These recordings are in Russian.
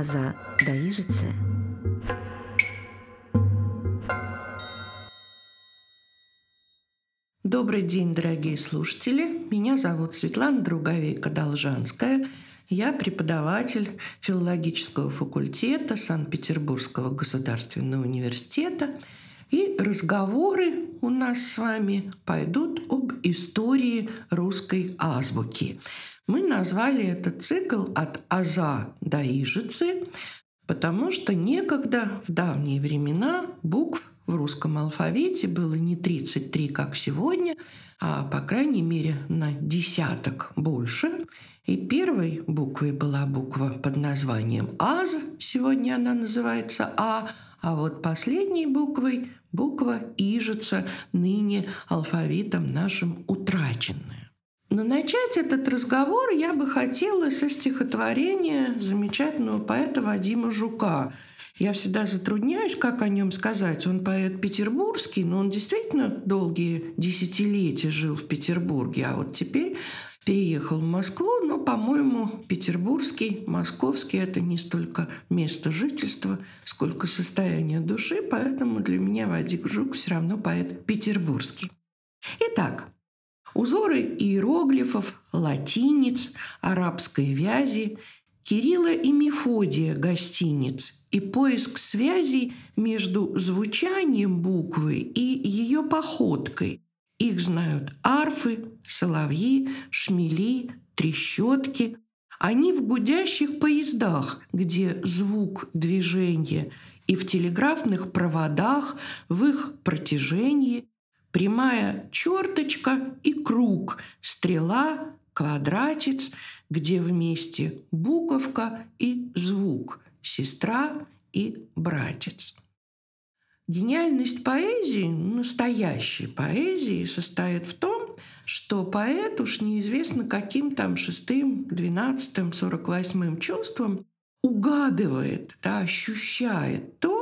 Аза Даижице. Добрый день, дорогие слушатели. Меня зовут Светлана Друговейка-Должанская. Я преподаватель филологического факультета Санкт-Петербургского государственного университета. И разговоры у нас с вами пойдут об истории русской азбуки. Мы назвали этот цикл «От Аза до Ижицы», потому что некогда, в давние времена, букв в русском алфавите было не 33, как сегодня, а, по крайней мере, на десяток больше. И первой буквой была буква под названием «Аз», сегодня она называется «А», а вот последней буквой буква «Ижица», ныне алфавитом нашим утраченная. Но начать этот разговор я бы хотела со стихотворения замечательного поэта Вадима Жука – я всегда затрудняюсь, как о нем сказать. Он поэт петербургский, но он действительно долгие десятилетия жил в Петербурге, а вот теперь переехал в Москву, но, по-моему, петербургский, московский – это не столько место жительства, сколько состояние души, поэтому для меня Вадик Жук все равно поэт петербургский. Итак, узоры иероглифов, латиниц, арабской вязи, Кирилла и Мефодия гостиниц – и поиск связей между звучанием буквы и ее походкой. Их знают арфы, соловьи, шмели, трещотки. Они в гудящих поездах, где звук движения, и в телеграфных проводах, в их протяжении, прямая черточка и круг, стрела, квадратец, где вместе буковка и звук – сестра и братец. Гениальность поэзии, настоящей поэзии, состоит в том, что поэт уж неизвестно каким там шестым, двенадцатым, сорок восьмым чувством угадывает, да, ощущает то,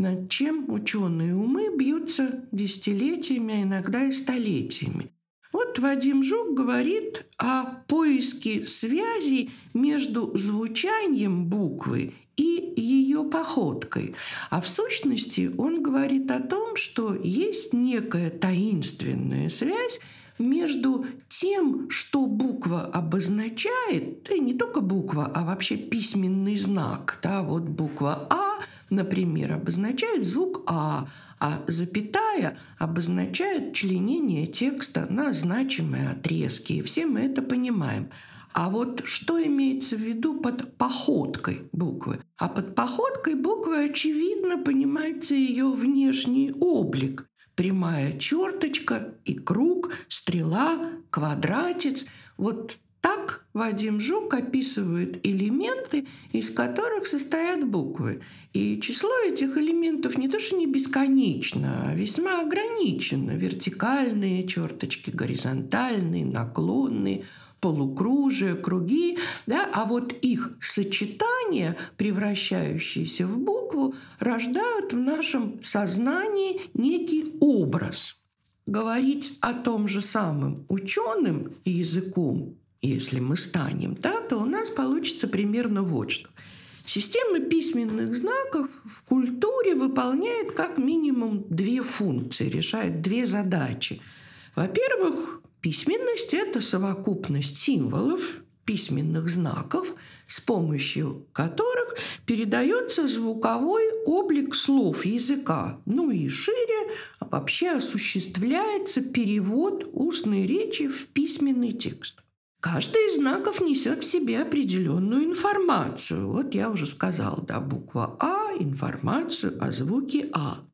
над чем ученые умы бьются десятилетиями, а иногда и столетиями. Вот Вадим Жук говорит о поиске связей между звучанием буквы и ее походкой. А в сущности он говорит о том, что есть некая таинственная связь между тем, что буква обозначает, да и не только буква, а вообще письменный знак. Да, вот буква А, например, обозначает звук А, а запятая обозначает членение текста на значимые отрезки. И все мы это понимаем. А вот что имеется в виду под походкой буквы? А под походкой буквы, очевидно, понимается ее внешний облик. Прямая черточка и круг, стрела, квадратец. Вот так Вадим Жук описывает элементы, из которых состоят буквы. И число этих элементов не то что не бесконечно, а весьма ограничено. Вертикальные черточки, горизонтальные, наклонные – полукружия, круги, да, а вот их сочетания, превращающиеся в букву, рождают в нашем сознании некий образ. Говорить о том же самом ученым языком, если мы станем, да, то у нас получится примерно вот что. Система письменных знаков в культуре выполняет как минимум две функции, решает две задачи. Во-первых, Письменность – это совокупность символов, письменных знаков, с помощью которых передается звуковой облик слов языка. Ну и шире вообще осуществляется перевод устной речи в письменный текст. Каждый из знаков несет в себе определенную информацию. Вот я уже сказала, да, буква А, информацию о звуке А.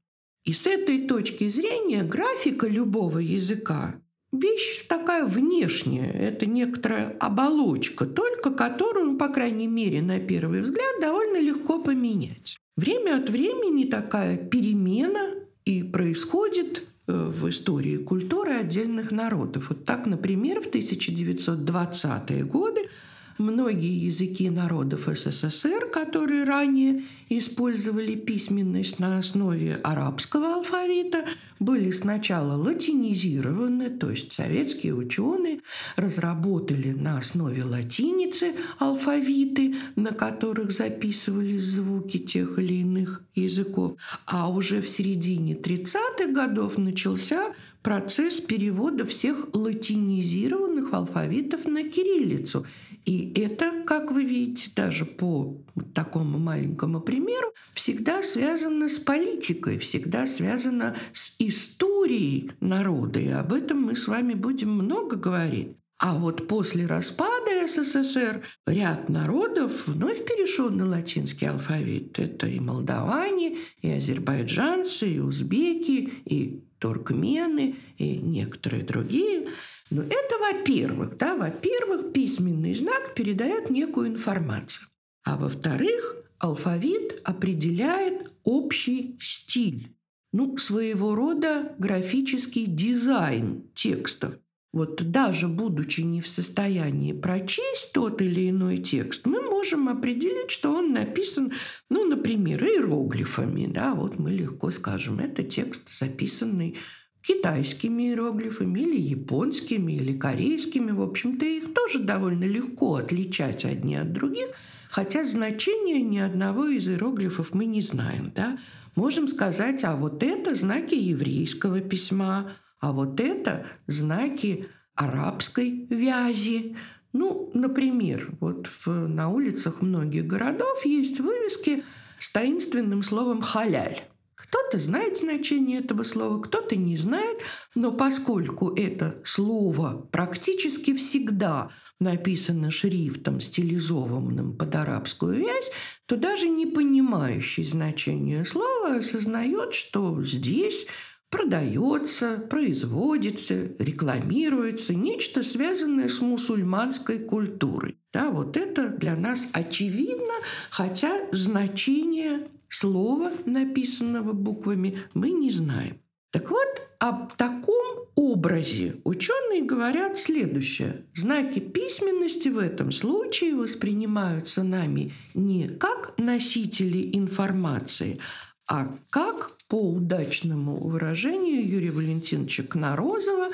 И с этой точки зрения графика любого языка вещь такая внешняя, это некоторая оболочка, только которую, по крайней мере, на первый взгляд, довольно легко поменять. Время от времени такая перемена и происходит э, в истории культуры отдельных народов. Вот так, например, в 1920-е годы многие языки народов СССР, которые ранее использовали письменность на основе арабского алфавита, были сначала латинизированы, то есть советские ученые разработали на основе латиницы алфавиты, на которых записывались звуки тех или иных языков. А уже в середине 30-х годов начался процесс перевода всех латинизированных алфавитов на кириллицу. И это, как вы видите, даже по такому маленькому примеру, всегда связано с политикой, всегда связано с историей народа. И об этом мы с вами будем много говорить. А вот после распада СССР ряд народов вновь перешел на латинский алфавит. Это и молдаване, и азербайджанцы, и узбеки, и туркмены и некоторые другие. Но это во-первых, да, во-первых, письменный знак передает некую информацию. А во-вторых, алфавит определяет общий стиль, ну, своего рода графический дизайн текстов. Вот даже будучи не в состоянии прочесть тот или иной текст, мы можем определить, что он написан, ну, например, иероглифами. Да, вот мы легко скажем, это текст, записанный китайскими иероглифами или японскими, или корейскими. В общем-то, их тоже довольно легко отличать одни от других, хотя значения ни одного из иероглифов мы не знаем. Да? Можем сказать, а вот это знаки еврейского письма, а вот это знаки арабской вязи. Ну, например, вот в, на улицах многих городов есть вывески с таинственным словом «халяль». Кто-то знает значение этого слова, кто-то не знает, но поскольку это слово практически всегда написано шрифтом, стилизованным под арабскую вязь, то даже не понимающий значение слова осознает, что здесь продается, производится, рекламируется нечто, связанное с мусульманской культурой. Да, вот это для нас очевидно, хотя значение слова, написанного буквами, мы не знаем. Так вот, об таком образе ученые говорят следующее. Знаки письменности в этом случае воспринимаются нами не как носители информации, а как по удачному выражению Юрия Валентиновича Кнорозова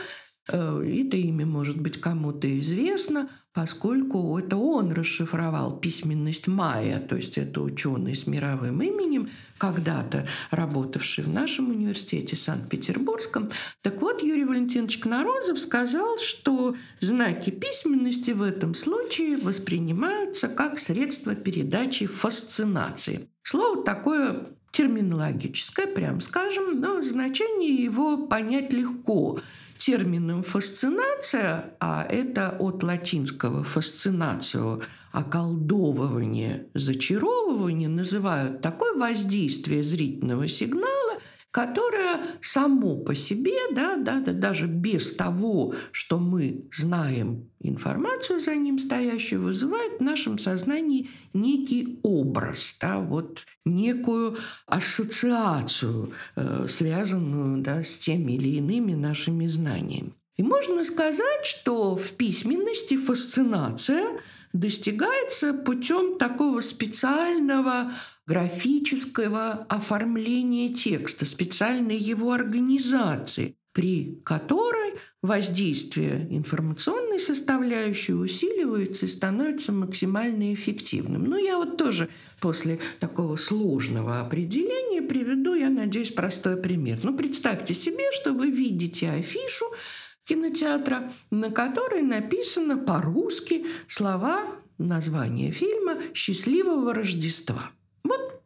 Э, это имя может быть кому-то известно, поскольку это он расшифровал письменность майя, то есть это ученый с мировым именем, когда-то работавший в нашем университете Санкт-Петербургском. Так вот, Юрий Валентинович Кнорозов сказал, что знаки письменности в этом случае воспринимаются как средство передачи фасцинации. Слово такое терминологическое, прям скажем, но значение его понять легко – термином «фасцинация», а это от латинского «фасцинацию», околдовывание, зачаровывание называют такое воздействие зрительного сигнала, которое само по себе, да, да, да, даже без того, что мы знаем информацию за ним стоящую, вызывает в нашем сознании некий образ, да, вот некую ассоциацию, э, связанную да, с теми или иными нашими знаниями. И можно сказать, что в письменности фасцинация достигается путем такого специального графического оформления текста, специальной его организации, при которой воздействие информационной составляющей усиливается и становится максимально эффективным. Ну, я вот тоже после такого сложного определения приведу, я надеюсь, простой пример. Ну, представьте себе, что вы видите афишу кинотеатра, на которой написано по-русски слова названия фильма «Счастливого Рождества».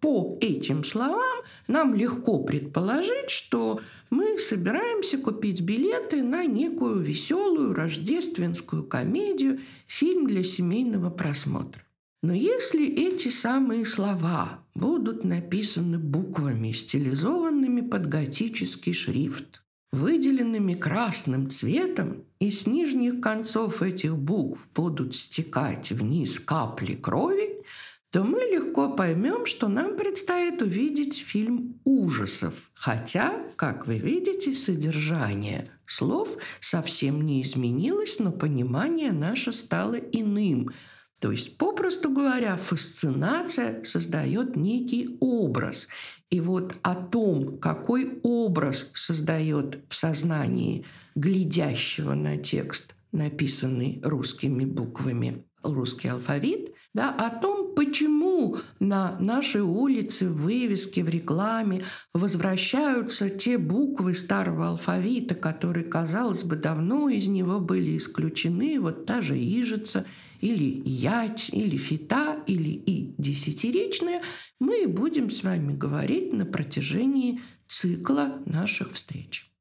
По этим словам нам легко предположить, что мы собираемся купить билеты на некую веселую рождественскую комедию, фильм для семейного просмотра. Но если эти самые слова будут написаны буквами, стилизованными под готический шрифт, выделенными красным цветом, и с нижних концов этих букв будут стекать вниз капли крови, то мы легко поймем, что нам предстоит увидеть фильм ужасов. Хотя, как вы видите, содержание слов совсем не изменилось, но понимание наше стало иным. То есть, попросту говоря, фасцинация создает некий образ. И вот о том, какой образ создает в сознании глядящего на текст, написанный русскими буквами, русский алфавит, да, о том, почему на нашей улице, в вывеске, в рекламе возвращаются те буквы старого алфавита, которые, казалось бы, давно из него были исключены, вот та же ижица или ять, или фита, или и десятиречная, мы будем с вами говорить на протяжении цикла наших встреч.